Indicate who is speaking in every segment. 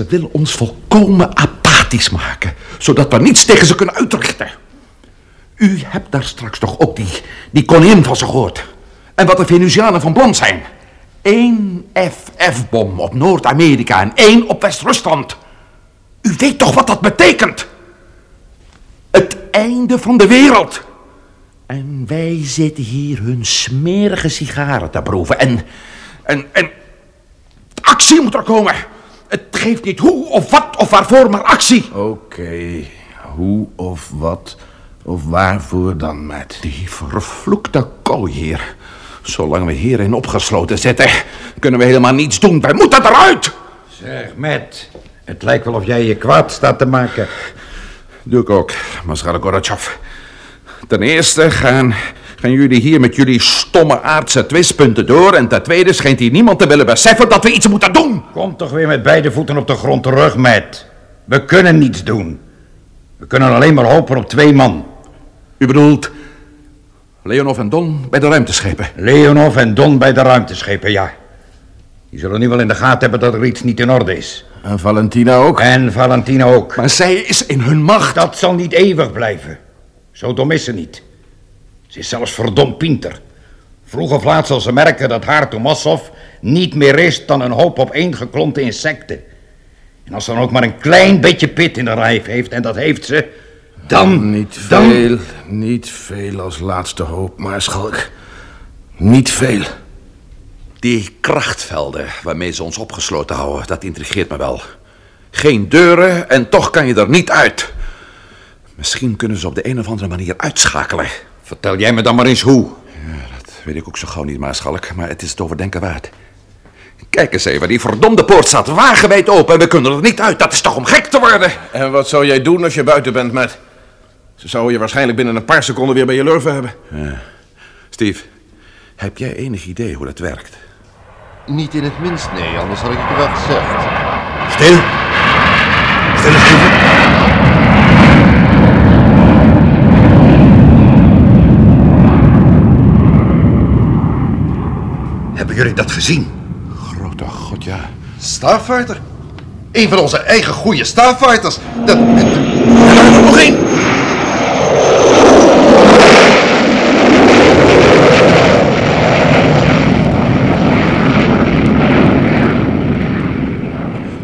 Speaker 1: Ze willen ons volkomen apathisch maken, zodat we niets tegen ze kunnen uitrichten. U hebt daar straks toch ook die, die koningin van ze gehoord. En wat de Venusianen van plan zijn. Eén FF-bom op Noord-Amerika en één op West-Rusland. U weet toch wat dat betekent? Het einde van de wereld. En wij zitten hier hun smerige sigaren te proeven. En, en, en actie moet er komen. Het geeft niet hoe of wat of waarvoor, maar actie.
Speaker 2: Oké, hoe of wat of waarvoor dan, met?
Speaker 1: Die vervloekte kooi hier. Zolang we hierin opgesloten zitten, kunnen we helemaal niets doen. Wij moeten eruit!
Speaker 3: Zeg, Matt, het lijkt wel of jij je kwaad staat te maken.
Speaker 1: Doe ik ook, Mascara Gorbachev. Ten eerste gaan, gaan jullie hier met jullie stomme aardse twistpunten door... en ten tweede schijnt hier niemand te willen beseffen dat we iets moeten doen.
Speaker 3: Kom toch weer met beide voeten op de grond terug, Matt. We kunnen niets doen. We kunnen alleen maar hopen op twee man.
Speaker 1: U bedoelt Leonov en Don bij de ruimteschepen?
Speaker 3: Leonov en Don bij de ruimteschepen, ja. Die zullen nu wel in de gaten hebben dat er iets niet in orde is.
Speaker 2: En Valentina ook?
Speaker 3: En Valentina ook.
Speaker 1: Maar zij is in hun macht.
Speaker 3: Dat zal niet eeuwig blijven. Zo dom is ze niet. Ze is zelfs verdomd pinter. Vroeg of laat zal ze merken dat haar Tomassov niet meer is dan een hoop opeengeklonte insecten. En als ze dan ook maar een klein beetje pit in de rijf heeft, en dat heeft ze, dan...
Speaker 2: Niet
Speaker 3: dan...
Speaker 2: veel, niet veel als laatste hoop, maar Schalk. Niet veel.
Speaker 1: Die krachtvelden waarmee ze ons opgesloten houden, dat intrigeert me wel. Geen deuren en toch kan je er niet uit. Misschien kunnen ze op de een of andere manier uitschakelen.
Speaker 3: Vertel jij me dan maar eens hoe.
Speaker 1: Ja, dat weet ik ook zo gauw niet, Maarschalk, maar het is het overdenken waard. Kijk eens even, die verdomde poort staat wagenwijd open en we kunnen er niet uit. Dat is toch om gek te worden?
Speaker 2: En wat zou jij doen als je buiten bent, met? Ze zouden je waarschijnlijk binnen een paar seconden weer bij je lurven hebben.
Speaker 1: Ja. Steve, heb jij enig idee hoe dat werkt?
Speaker 4: Niet in het minst, nee, anders had ik het wel gezegd.
Speaker 3: Stil. Stil eens even. Hebben jullie dat gezien?
Speaker 1: Grote god, ja.
Speaker 4: Starfighter? Een van onze eigen goede Starfighters. Dat...
Speaker 3: Er nog één.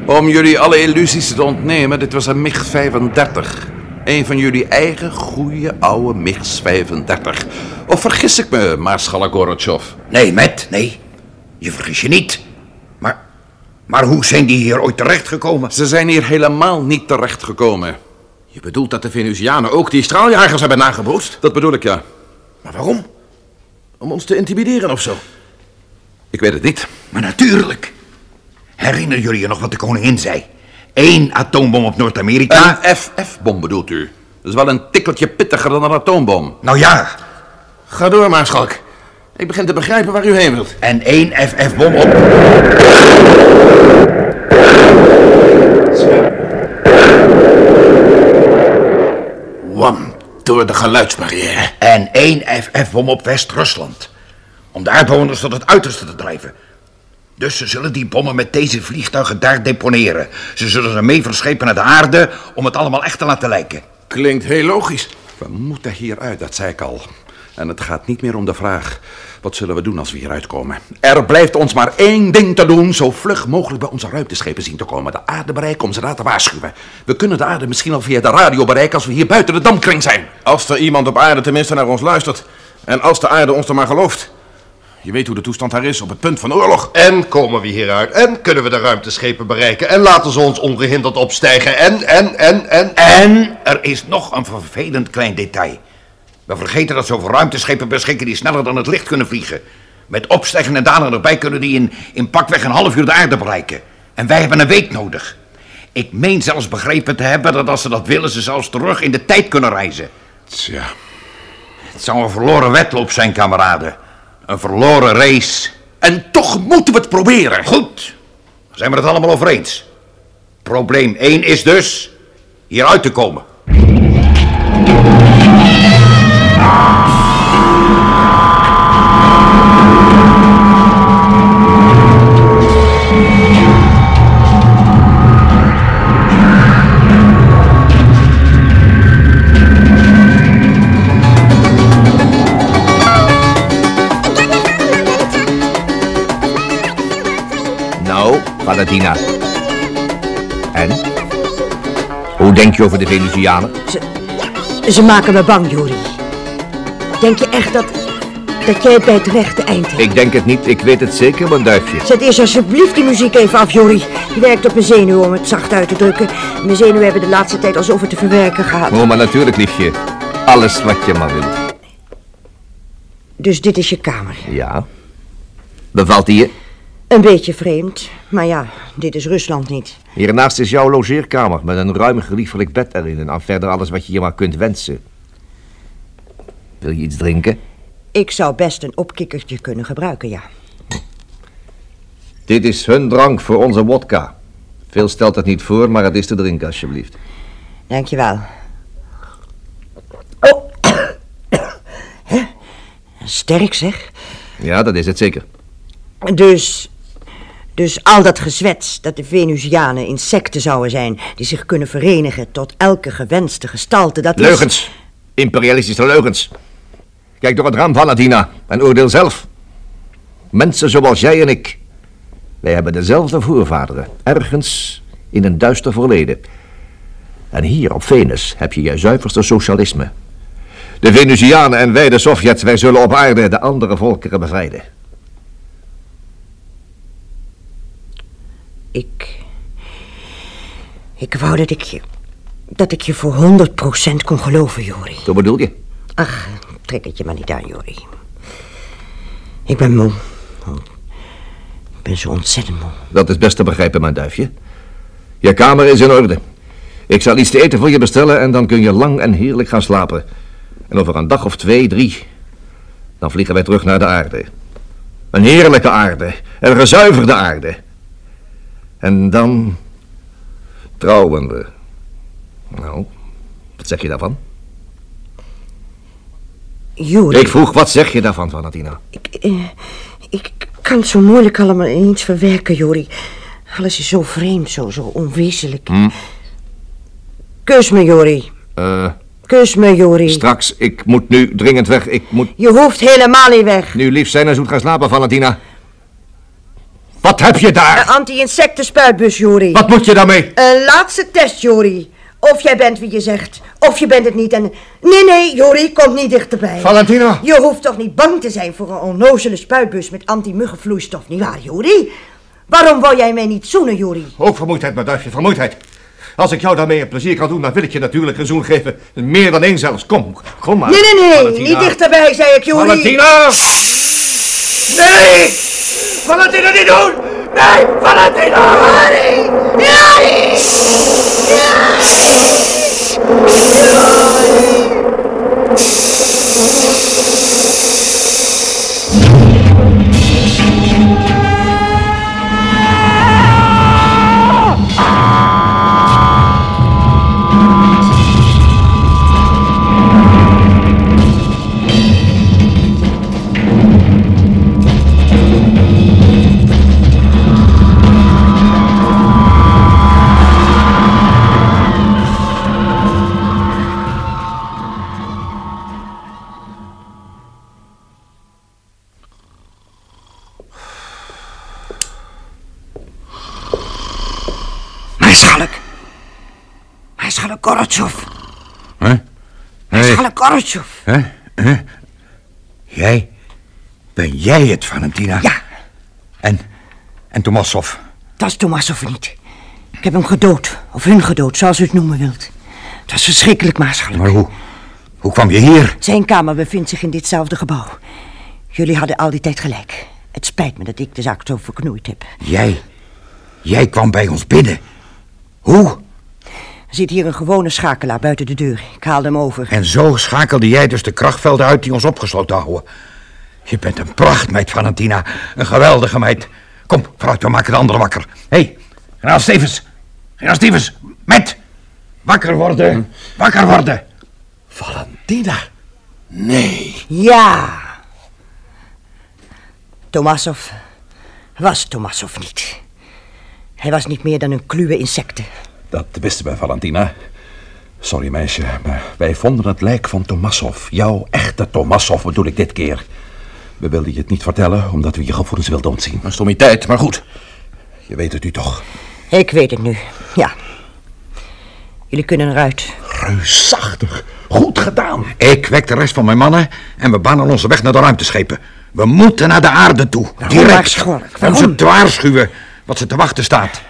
Speaker 1: Om jullie alle illusies te ontnemen, dit was een MiG-35. Een van jullie eigen goede oude MiG-35. Of vergis ik me, Maarschalk Gorotjov?
Speaker 3: Nee, Matt, nee. Je vergis je niet. Maar, maar hoe zijn die hier ooit terechtgekomen?
Speaker 1: Ze zijn hier helemaal niet terechtgekomen.
Speaker 2: Je bedoelt dat de Venusianen ook die straaljagers hebben nagebootst?
Speaker 1: Dat bedoel ik, ja.
Speaker 2: Maar waarom? Om ons te intimideren of zo?
Speaker 1: Ik weet het niet.
Speaker 3: Maar natuurlijk. Herinneren jullie je nog wat de koningin zei? Eén atoombom op Noord-Amerika.
Speaker 1: Een FF-bom bedoelt u? Dat is wel een tikkeltje pittiger dan een atoombom.
Speaker 3: Nou ja,
Speaker 2: Ga door, Maarschalk. Ik begin te begrijpen waar u heen wilt.
Speaker 3: en één FF-bom op.
Speaker 2: Wam, door de geluidsbarrière.
Speaker 3: En één FF-bom op West-Rusland. Om de aardbewoners tot het uiterste te drijven. Dus ze zullen die bommen met deze vliegtuigen daar deponeren. Ze zullen ze mee verschepen naar de aarde om het allemaal echt te laten lijken.
Speaker 2: Klinkt heel logisch.
Speaker 1: We moeten hieruit, dat zei ik al. En het gaat niet meer om de vraag: wat zullen we doen als we hieruit komen? Er blijft ons maar één ding te doen: zo vlug mogelijk bij onze ruimteschepen zien te komen. De aarde bereiken om ze daar te waarschuwen. We kunnen de aarde misschien al via de radio bereiken als we hier buiten de damkring zijn.
Speaker 2: Als er iemand op aarde tenminste naar ons luistert. En als de aarde ons er maar gelooft. Je weet hoe de toestand daar is op het punt van oorlog.
Speaker 4: En komen we hieruit en kunnen we de ruimteschepen bereiken en laten ze ons ongehinderd opstijgen en, en, en, en...
Speaker 3: En er is nog een vervelend klein detail. We vergeten dat zoveel ruimteschepen beschikken die sneller dan het licht kunnen vliegen. Met opstijgen en dalen erbij kunnen die in, in pakweg een half uur de aarde bereiken. En wij hebben een week nodig. Ik meen zelfs begrepen te hebben dat als ze dat willen, ze zelfs terug in de tijd kunnen reizen.
Speaker 1: Tja.
Speaker 3: Het zou een verloren wedloop zijn, kameraden. Een verloren race.
Speaker 1: En toch moeten we het proberen.
Speaker 3: Goed, zijn we het allemaal over eens. Probleem 1 is dus hieruit te komen.
Speaker 5: Nou, Valentina. En? Hoe denk je over de Venusianen?
Speaker 6: Ze, ze maken me bang, Jorie. Denk je echt dat, dat jij het bij het rechte eind hebt?
Speaker 5: Ik denk het niet, ik weet het zeker, mijn duifje.
Speaker 6: Zet eerst alsjeblieft die muziek even af, Juri. Die werkt op mijn zenuwen om het zacht uit te drukken. Mijn zenuwen hebben de laatste tijd al zoveel te verwerken gehad.
Speaker 5: Oh, maar natuurlijk, liefje. Alles wat je maar wilt.
Speaker 6: Dus dit is je kamer.
Speaker 5: Ja. Bevalt die je?
Speaker 6: Een beetje vreemd, maar ja, dit is Rusland niet.
Speaker 5: Hiernaast is jouw logeerkamer met een ruim geliefelijk bed erin en aan verder alles wat je je maar kunt wensen. Wil je iets drinken?
Speaker 6: Ik zou best een opkikkertje kunnen gebruiken, ja.
Speaker 5: Dit is hun drank voor onze wodka. Veel stelt het niet voor, maar het is te drinken alsjeblieft.
Speaker 6: Dankjewel. Oh. Hè? Sterk zeg.
Speaker 5: Ja, dat is het zeker.
Speaker 6: Dus, dus al dat gezwets dat de Venusianen insecten zouden zijn... die zich kunnen verenigen tot elke gewenste gestalte, dat is...
Speaker 5: Leugens. Imperialistische leugens. Kijk door het raam, Valentina, en oordeel zelf. Mensen zoals jij en ik. Wij hebben dezelfde voorvaderen, ergens in een duister verleden. En hier op Venus heb je je zuiverste socialisme. De Venusianen en wij, de Sovjets, wij zullen op aarde de andere volkeren bevrijden.
Speaker 6: Ik... Ik wou dat ik je... dat ik je voor 100% kon geloven, Jori.
Speaker 5: Zo bedoel je?
Speaker 6: Ach, trek het je maar niet aan, Jori. Ik ben moe. Ik ben zo ontzettend moe.
Speaker 5: Dat is best te begrijpen, mijn duifje. Je kamer is in orde. Ik zal iets te eten voor je bestellen en dan kun je lang en heerlijk gaan slapen. En over een dag of twee, drie, dan vliegen wij terug naar de aarde. Een heerlijke aarde, een gezuiverde aarde. En dan trouwen we. Nou, wat zeg je daarvan?
Speaker 6: Jori,
Speaker 5: Ik vroeg, wat zeg je daarvan, Valentina?
Speaker 6: ik, eh, ik kan het zo moeilijk allemaal iets verwerken, Jori. Alles is zo vreemd, zo, zo onwezenlijk. Kus me, Jori.
Speaker 5: Eh,
Speaker 6: Kus me, Jori.
Speaker 5: straks, ik moet nu dringend weg. Ik moet
Speaker 6: Je hoeft helemaal niet weg.
Speaker 5: nu lief zijn en zoet gaan slapen, Valentina. Wat heb je daar?
Speaker 6: Een anti-insectenspuitbus, Jori.
Speaker 5: Wat moet je daarmee?
Speaker 6: Een laatste test, Jori. Of jij bent wie je zegt, of je bent het niet. En... Nee, nee, Jori, kom niet dichterbij.
Speaker 5: Valentina!
Speaker 6: Je hoeft toch niet bang te zijn voor een onnozele spuitbus met anti-muggenvloeistof, nietwaar, Jori? Waarom wou jij mij niet zoenen, Jori?
Speaker 5: Ook vermoeidheid, mijn duifje, vermoeidheid. Als ik jou daarmee een plezier kan doen, dan wil ik je natuurlijk een zoen geven. Meer dan één zelfs. Kom, kom maar.
Speaker 6: Nee, nee, nee,
Speaker 5: Valentina.
Speaker 6: niet dichterbij, zei ik, Jori.
Speaker 5: Valentina! Nee! Valentina, niet doen! Nee, Valentina!
Speaker 6: Marschalk. Gorotjov.
Speaker 3: Hey,
Speaker 6: Marschalk Gorotjov.
Speaker 3: hè? Hè? Jij? Ben jij het, Valentina?
Speaker 6: Ja,
Speaker 3: En, en Tomassov?
Speaker 6: dat is Tomasov niet. Ik heb hem gedood, of hun gedood, zoals u het noemen wilt. Het was verschrikkelijk, Marschalk.
Speaker 3: Maar hoe, hoe kwam je hier?
Speaker 6: Zijn kamer bevindt zich in ditzelfde gebouw. Jullie hadden al die tijd gelijk. Het spijt me dat ik de zaak zo verknoeid heb.
Speaker 3: Jij, jij kwam bij ons binnen. Hoe?
Speaker 6: Er zit hier een gewone schakelaar buiten de deur. Ik haalde hem over.
Speaker 3: En zo schakelde jij dus de krachtvelden uit die ons opgesloten houden. Je bent een prachtmeid, Valentina. Een geweldige meid. Kom, vooruit, we maken de anderen wakker. Hé, hey, generaal Stevens. Generaal Stevens, met. Wakker worden. Wakker worden.
Speaker 1: Valentina. Nee.
Speaker 6: Ja. Tomasov was Tomasov niet. Hij was niet meer dan een kluwe insecten.
Speaker 1: Dat wisten wij, Valentina. Sorry, meisje, maar wij vonden het lijk van Tomassov. Jouw echte Tomassov bedoel ik dit keer. We wilden je het niet vertellen, omdat we je gevoelens wilden ontzien.
Speaker 2: Een stommiteit, maar goed.
Speaker 1: Je weet het nu toch.
Speaker 6: Ik weet het nu, ja. Jullie kunnen eruit.
Speaker 1: Reusachtig. Goed gedaan.
Speaker 3: Ik wek de rest van mijn mannen en we banen onze weg naar de ruimteschepen. We moeten naar de aarde toe.
Speaker 6: Waarom
Speaker 3: Direct. Om ze te waarschuwen wat ze te wachten staat.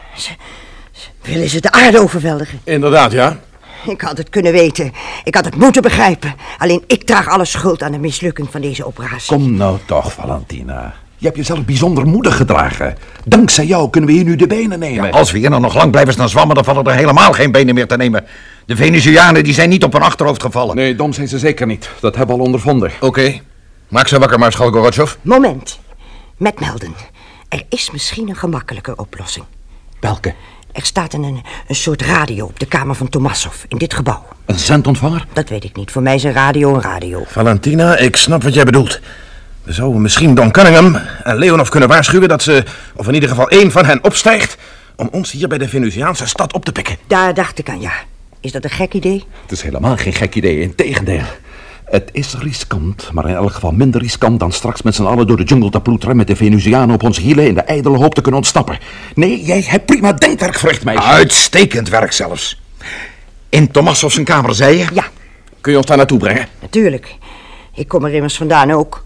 Speaker 6: Willen ze de aarde overweldigen?
Speaker 2: Inderdaad, ja.
Speaker 6: Ik had het kunnen weten. Ik had het moeten begrijpen. Alleen ik draag alle schuld aan de mislukking van deze operatie.
Speaker 1: Kom nou toch, Valentina. Je hebt jezelf bijzonder moedig gedragen. Dankzij jou kunnen we hier nu de benen nemen.
Speaker 3: Als we hier nou nog lang blijven staan zwammen, dan vallen er helemaal geen benen meer te nemen. De Venezuanen die zijn niet op hun achterhoofd gevallen.
Speaker 1: Nee, dom zijn ze zeker niet. Dat hebben we al ondervonden.
Speaker 2: Oké. Maak ze wakker, Maarschalk Gorotjov.
Speaker 6: Moment. Met melden. Er is misschien een gemakkelijke oplossing.
Speaker 1: Welke?
Speaker 6: Er staat een, een soort radio op de kamer van Tomassov in dit gebouw.
Speaker 1: Een zendontvanger?
Speaker 6: Dat weet ik niet. Voor mij is een radio een radio.
Speaker 2: Valentina, ik snap wat jij bedoelt. We zouden misschien Don Cunningham en Leonov kunnen waarschuwen dat ze, of in ieder geval één van hen opstijgt, om ons hier bij de Venusiaanse stad op te pikken.
Speaker 6: Daar dacht ik aan, ja. Is dat een gek idee?
Speaker 1: Het is helemaal geen gek idee, integendeel. Het is riskant, maar in elk geval minder riskant dan straks met z'n allen door de jungle te ploeteren met de Venusianen op onze hielen in de ijdele hoop te kunnen ontsnappen. Nee, jij hebt prima denkwerk verricht, meisje.
Speaker 3: Uitstekend werk zelfs. In Tomassov zijn kamer, zei je?
Speaker 6: Ja,
Speaker 2: Kun je ons daar naartoe brengen?
Speaker 6: natuurlijk. Ik kom er immers vandaan ook.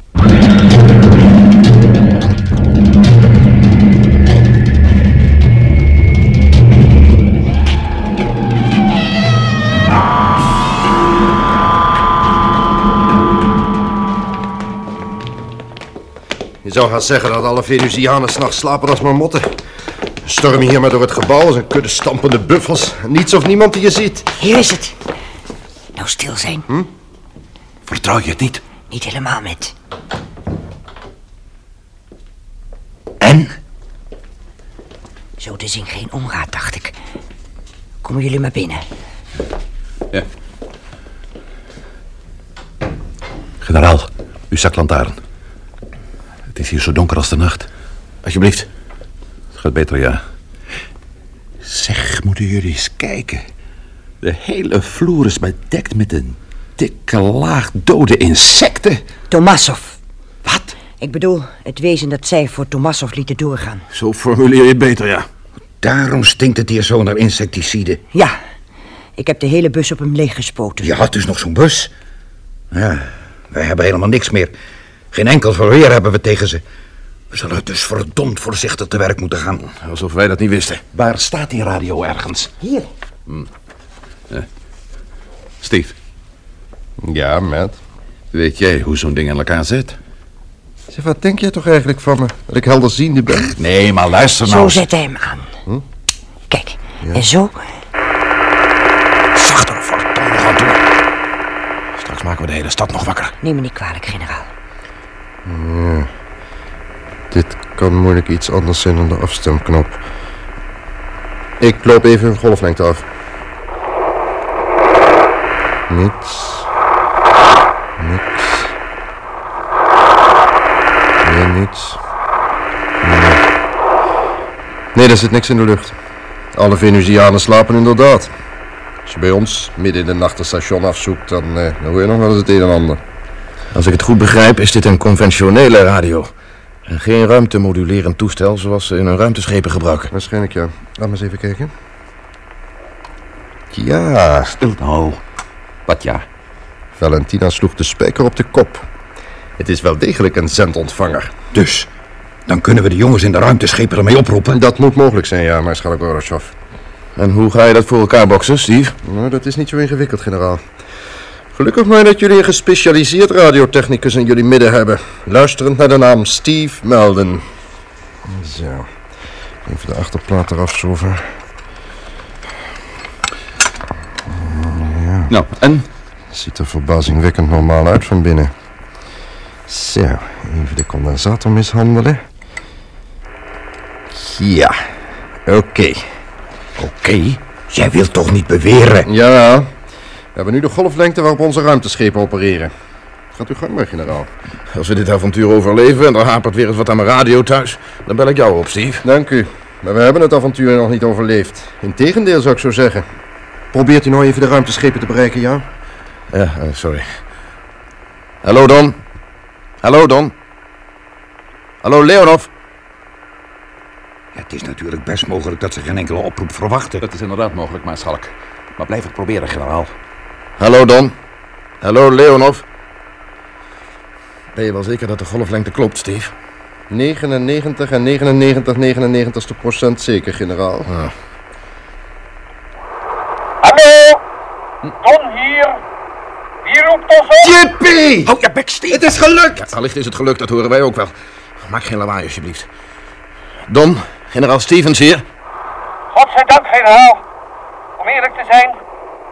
Speaker 4: Je zou gaan zeggen dat alle Venusianen s'nachts slapen als marmotten. Storm hier maar door het gebouw als een kudde stampende buffels. Niets of niemand die je ziet.
Speaker 6: Hier is het. Nou, stil zijn.
Speaker 1: Vertrouw je het niet?
Speaker 6: Niet helemaal met.
Speaker 3: En?
Speaker 6: Zo te zien geen onraad, dacht ik. Komen jullie maar binnen.
Speaker 1: Ja. Generaal, uw zaklantaarn. Het is hier zo donker als de nacht.
Speaker 2: Alsjeblieft.
Speaker 1: Het gaat beter, ja. Zeg, moeten jullie eens kijken. De hele vloer is bedekt met een dikke laag dode insecten.
Speaker 6: Tomassov.
Speaker 1: Wat?
Speaker 6: Ik bedoel, het wezen dat zij voor Tomassov lieten doorgaan.
Speaker 2: Zo formuleer je het beter, ja.
Speaker 3: Daarom stinkt het hier zo naar insecticide.
Speaker 6: Ja, ik heb de hele bus op hem leeggespoten.
Speaker 3: Je had dus nog zo'n bus? Ja, wij hebben helemaal niks meer. Geen enkel verweer hebben we tegen ze. We zullen dus verdomd voorzichtig te werk moeten gaan.
Speaker 2: Alsof wij dat niet wisten.
Speaker 1: Waar staat die radio ergens?
Speaker 6: Hier.
Speaker 1: Steve,
Speaker 4: Ja, Matt.
Speaker 1: weet jij hoe zo'n ding in elkaar zit?
Speaker 4: Zeg, wat denk jij toch eigenlijk van me? Dat ik helderziende ben?
Speaker 1: Nee, maar luister nou
Speaker 6: Zo
Speaker 1: eens.
Speaker 6: zet hij hem aan. Kijk, en zo.
Speaker 2: Zachter, verdomme, gaan toe. Straks maken we de hele stad nog wakker.
Speaker 6: Neem me niet kwalijk, generaal.
Speaker 4: Dit kan moeilijk iets anders zijn dan de afstemknop. Ik loop even een golflengte af. Niets. Niks. Nee, niets. Nee. Er zit niks in de lucht. Alle Venusianen slapen inderdaad. Als je bij ons midden in de nacht een station afzoekt, dan, eh, dan hoor je nog wel eens het een en ander.
Speaker 2: Als ik het goed begrijp, is dit een conventionele radio. En geen ruimtemodulerend toestel zoals ze in hun ruimteschepen gebruiken.
Speaker 4: Waarschijnlijk ja. Laat me eens even kijken. Ja,
Speaker 1: Stil nou. Wat ja?
Speaker 4: Valentina sloeg de spijker op de kop. Het is wel degelijk een zendontvanger.
Speaker 3: Dus, dan kunnen we de jongens in de ruimteschepen ermee oproepen.
Speaker 4: Dat moet mogelijk zijn, ja, maarschalk Gorbachev.
Speaker 2: En hoe ga je dat voor elkaar boksen, Steve?
Speaker 4: Nou, dat is niet zo ingewikkeld, generaal. Gelukkig maar dat jullie een gespecialiseerd radiotechnicus in jullie midden hebben. Luisterend naar de naam Steve Melden. Zo. Even de achterplaat eraf schroeven.
Speaker 1: Nou, en?
Speaker 4: Ziet er verbazingwekkend normaal uit van binnen. Zo, even de condensator mishandelen. Ja, oké.
Speaker 3: Oké, jij wilt toch niet beweren?
Speaker 4: Ja, hebben nu de golflengte waarop onze ruimteschepen opereren. Gaat u gang maar, generaal.
Speaker 2: Als we dit avontuur overleven en er hapert weer eens wat aan mijn radio thuis, dan bel ik jou op, Steve.
Speaker 4: Dank u. Maar we hebben het avontuur nog niet overleefd. Integendeel zou ik zo zeggen. Probeert u nou even de ruimteschepen te bereiken, ja?
Speaker 2: Ja, eh, sorry. Hallo, Don. Hallo, Don. Hallo, Leonov.
Speaker 3: Het Het is natuurlijk best mogelijk dat ze geen enkele oproep verwachten.
Speaker 1: Dat is inderdaad mogelijk, Maarschalk. Maar blijf het proberen, generaal.
Speaker 2: Hallo Don. Hallo Leonov. Ben je wel zeker dat de golflengte klopt, Steve?
Speaker 4: 99 en 99 99ste procent zeker, generaal.
Speaker 7: Hallo? Don hier. Wie roept ons op?
Speaker 2: Jippie!
Speaker 3: Hou je bek, Steve.
Speaker 2: Het is gelukt! Ja, allicht is het gelukt, dat horen wij ook wel. Maak geen lawaai, alsjeblieft. Don, generaal Stevens hier.
Speaker 7: Godzijdank, generaal. Om eerlijk te zijn,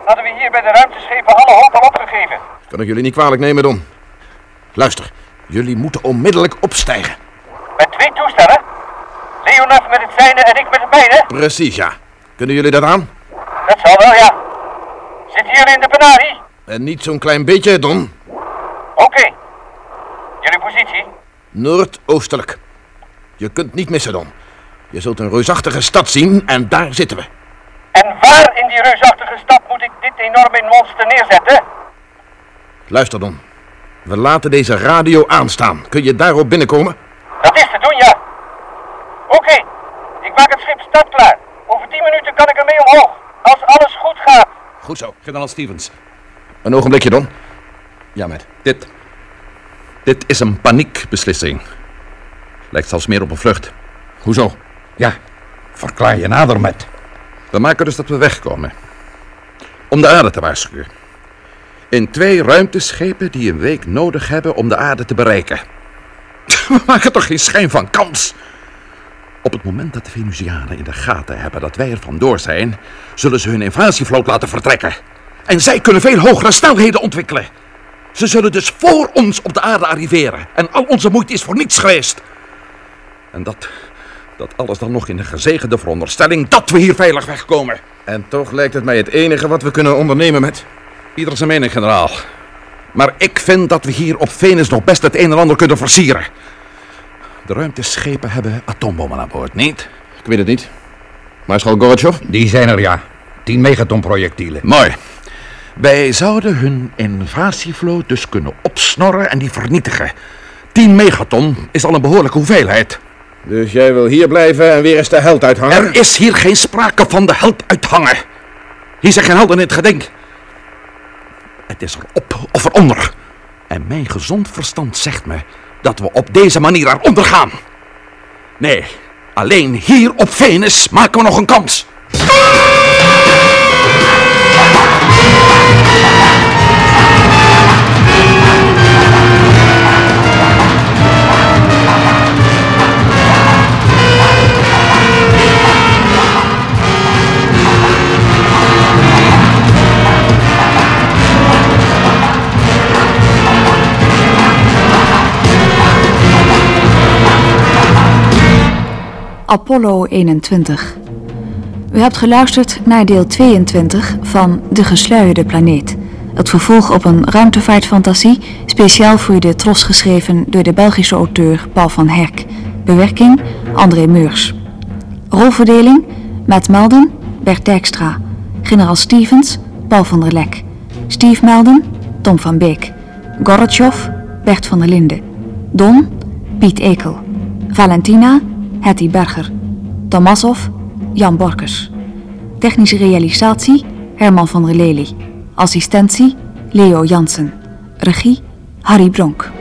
Speaker 7: hadden we hier bij de ruimteschepen alle hoop al opgegeven.
Speaker 2: Kan ik jullie niet kwalijk nemen, Don. Luister, jullie moeten onmiddellijk opstijgen.
Speaker 7: Met twee toestellen. Leonard met het zijne en ik met het mijne.
Speaker 2: Precies, ja. Kunnen jullie dat aan?
Speaker 7: Dat zal wel, ja. Zit hier in de penarie?
Speaker 2: En niet zo'n klein beetje, Don.
Speaker 7: Oké. Jullie positie?
Speaker 2: Noordoostelijk. Je kunt niet missen, Don. Je zult een reusachtige stad zien en daar zitten we.
Speaker 7: En waar in die reusachtige stad moet ik dit enorme monster neerzetten?
Speaker 2: Luister, Don. We laten deze radio aanstaan. Kun je daarop binnenkomen?
Speaker 7: Dat is te doen, ja. Oké. Ik maak het schip startklaar. Over tien minuten kan ik ermee omhoog. Als alles goed gaat.
Speaker 2: Goed zo.
Speaker 1: Generaal Stevens,
Speaker 2: Een ogenblikje, Don. Ja, met.
Speaker 1: dit... Dit is een paniekbeslissing. Lijkt zelfs meer op een vlucht.
Speaker 2: Hoezo?
Speaker 3: Ja, verklaar je nader met.
Speaker 1: We maken dus dat we wegkomen. Om de aarde te waarschuwen. In twee ruimteschepen die een week nodig hebben om de aarde te bereiken. We maken toch geen schijn van kans? Op het moment dat de Venusianen in de gaten hebben dat wij er vandoor zijn, zullen ze hun invasievloot laten vertrekken. En zij kunnen veel hogere snelheden ontwikkelen. Ze zullen dus voor ons op de aarde arriveren. En al onze moeite is voor niets geweest. En dat, dat alles dan nog in de gezegende veronderstelling dat we hier veilig wegkomen.
Speaker 2: En toch lijkt het mij het enige wat we kunnen ondernemen met...
Speaker 1: Ieder zijn mening, generaal. Maar ik vind dat we hier op Venus nog best het een en ander kunnen versieren. De ruimteschepen hebben atoombommen aan boord, niet?
Speaker 2: Ik weet het niet. Maarschal Gorbachev?
Speaker 3: Die zijn er, ja. 10 megaton projectielen.
Speaker 1: Mooi. Wij zouden hun invasievloot dus kunnen opsnorren en die vernietigen. 10 megaton is al een behoorlijke hoeveelheid.
Speaker 2: Dus jij wil hier blijven en weer eens de held uithangen?
Speaker 1: Er is hier geen sprake van de held uithangen. Hier zijn geen helden in het geding. Het is erop of eronder. En mijn gezond verstand zegt me dat we op deze manier eronder gaan. Nee, alleen hier op Venus maken we nog een kans.
Speaker 8: Apollo 21. U hebt geluisterd naar deel 22 van De Gesluierde Planeet. Het vervolg op een ruimtevaartfantasie, speciaal voor de Tros geschreven door de Belgische auteur Paul van Herk. Bewerking André Meurs. Rolverdeling Matt Melden, Bert Dijkstra. Generaal Stevens, Paul van der Lek. Steve Melden, Tom van Beek. Gorbachev, Bert van der Linde. Don, Piet Ekel. Valentina, Hetty Berger. Tomasov, Jan Borkes. Technische realisatie, Herman van der Lely. Assistentie, Leo Jansen. Regie, Harry Bronk.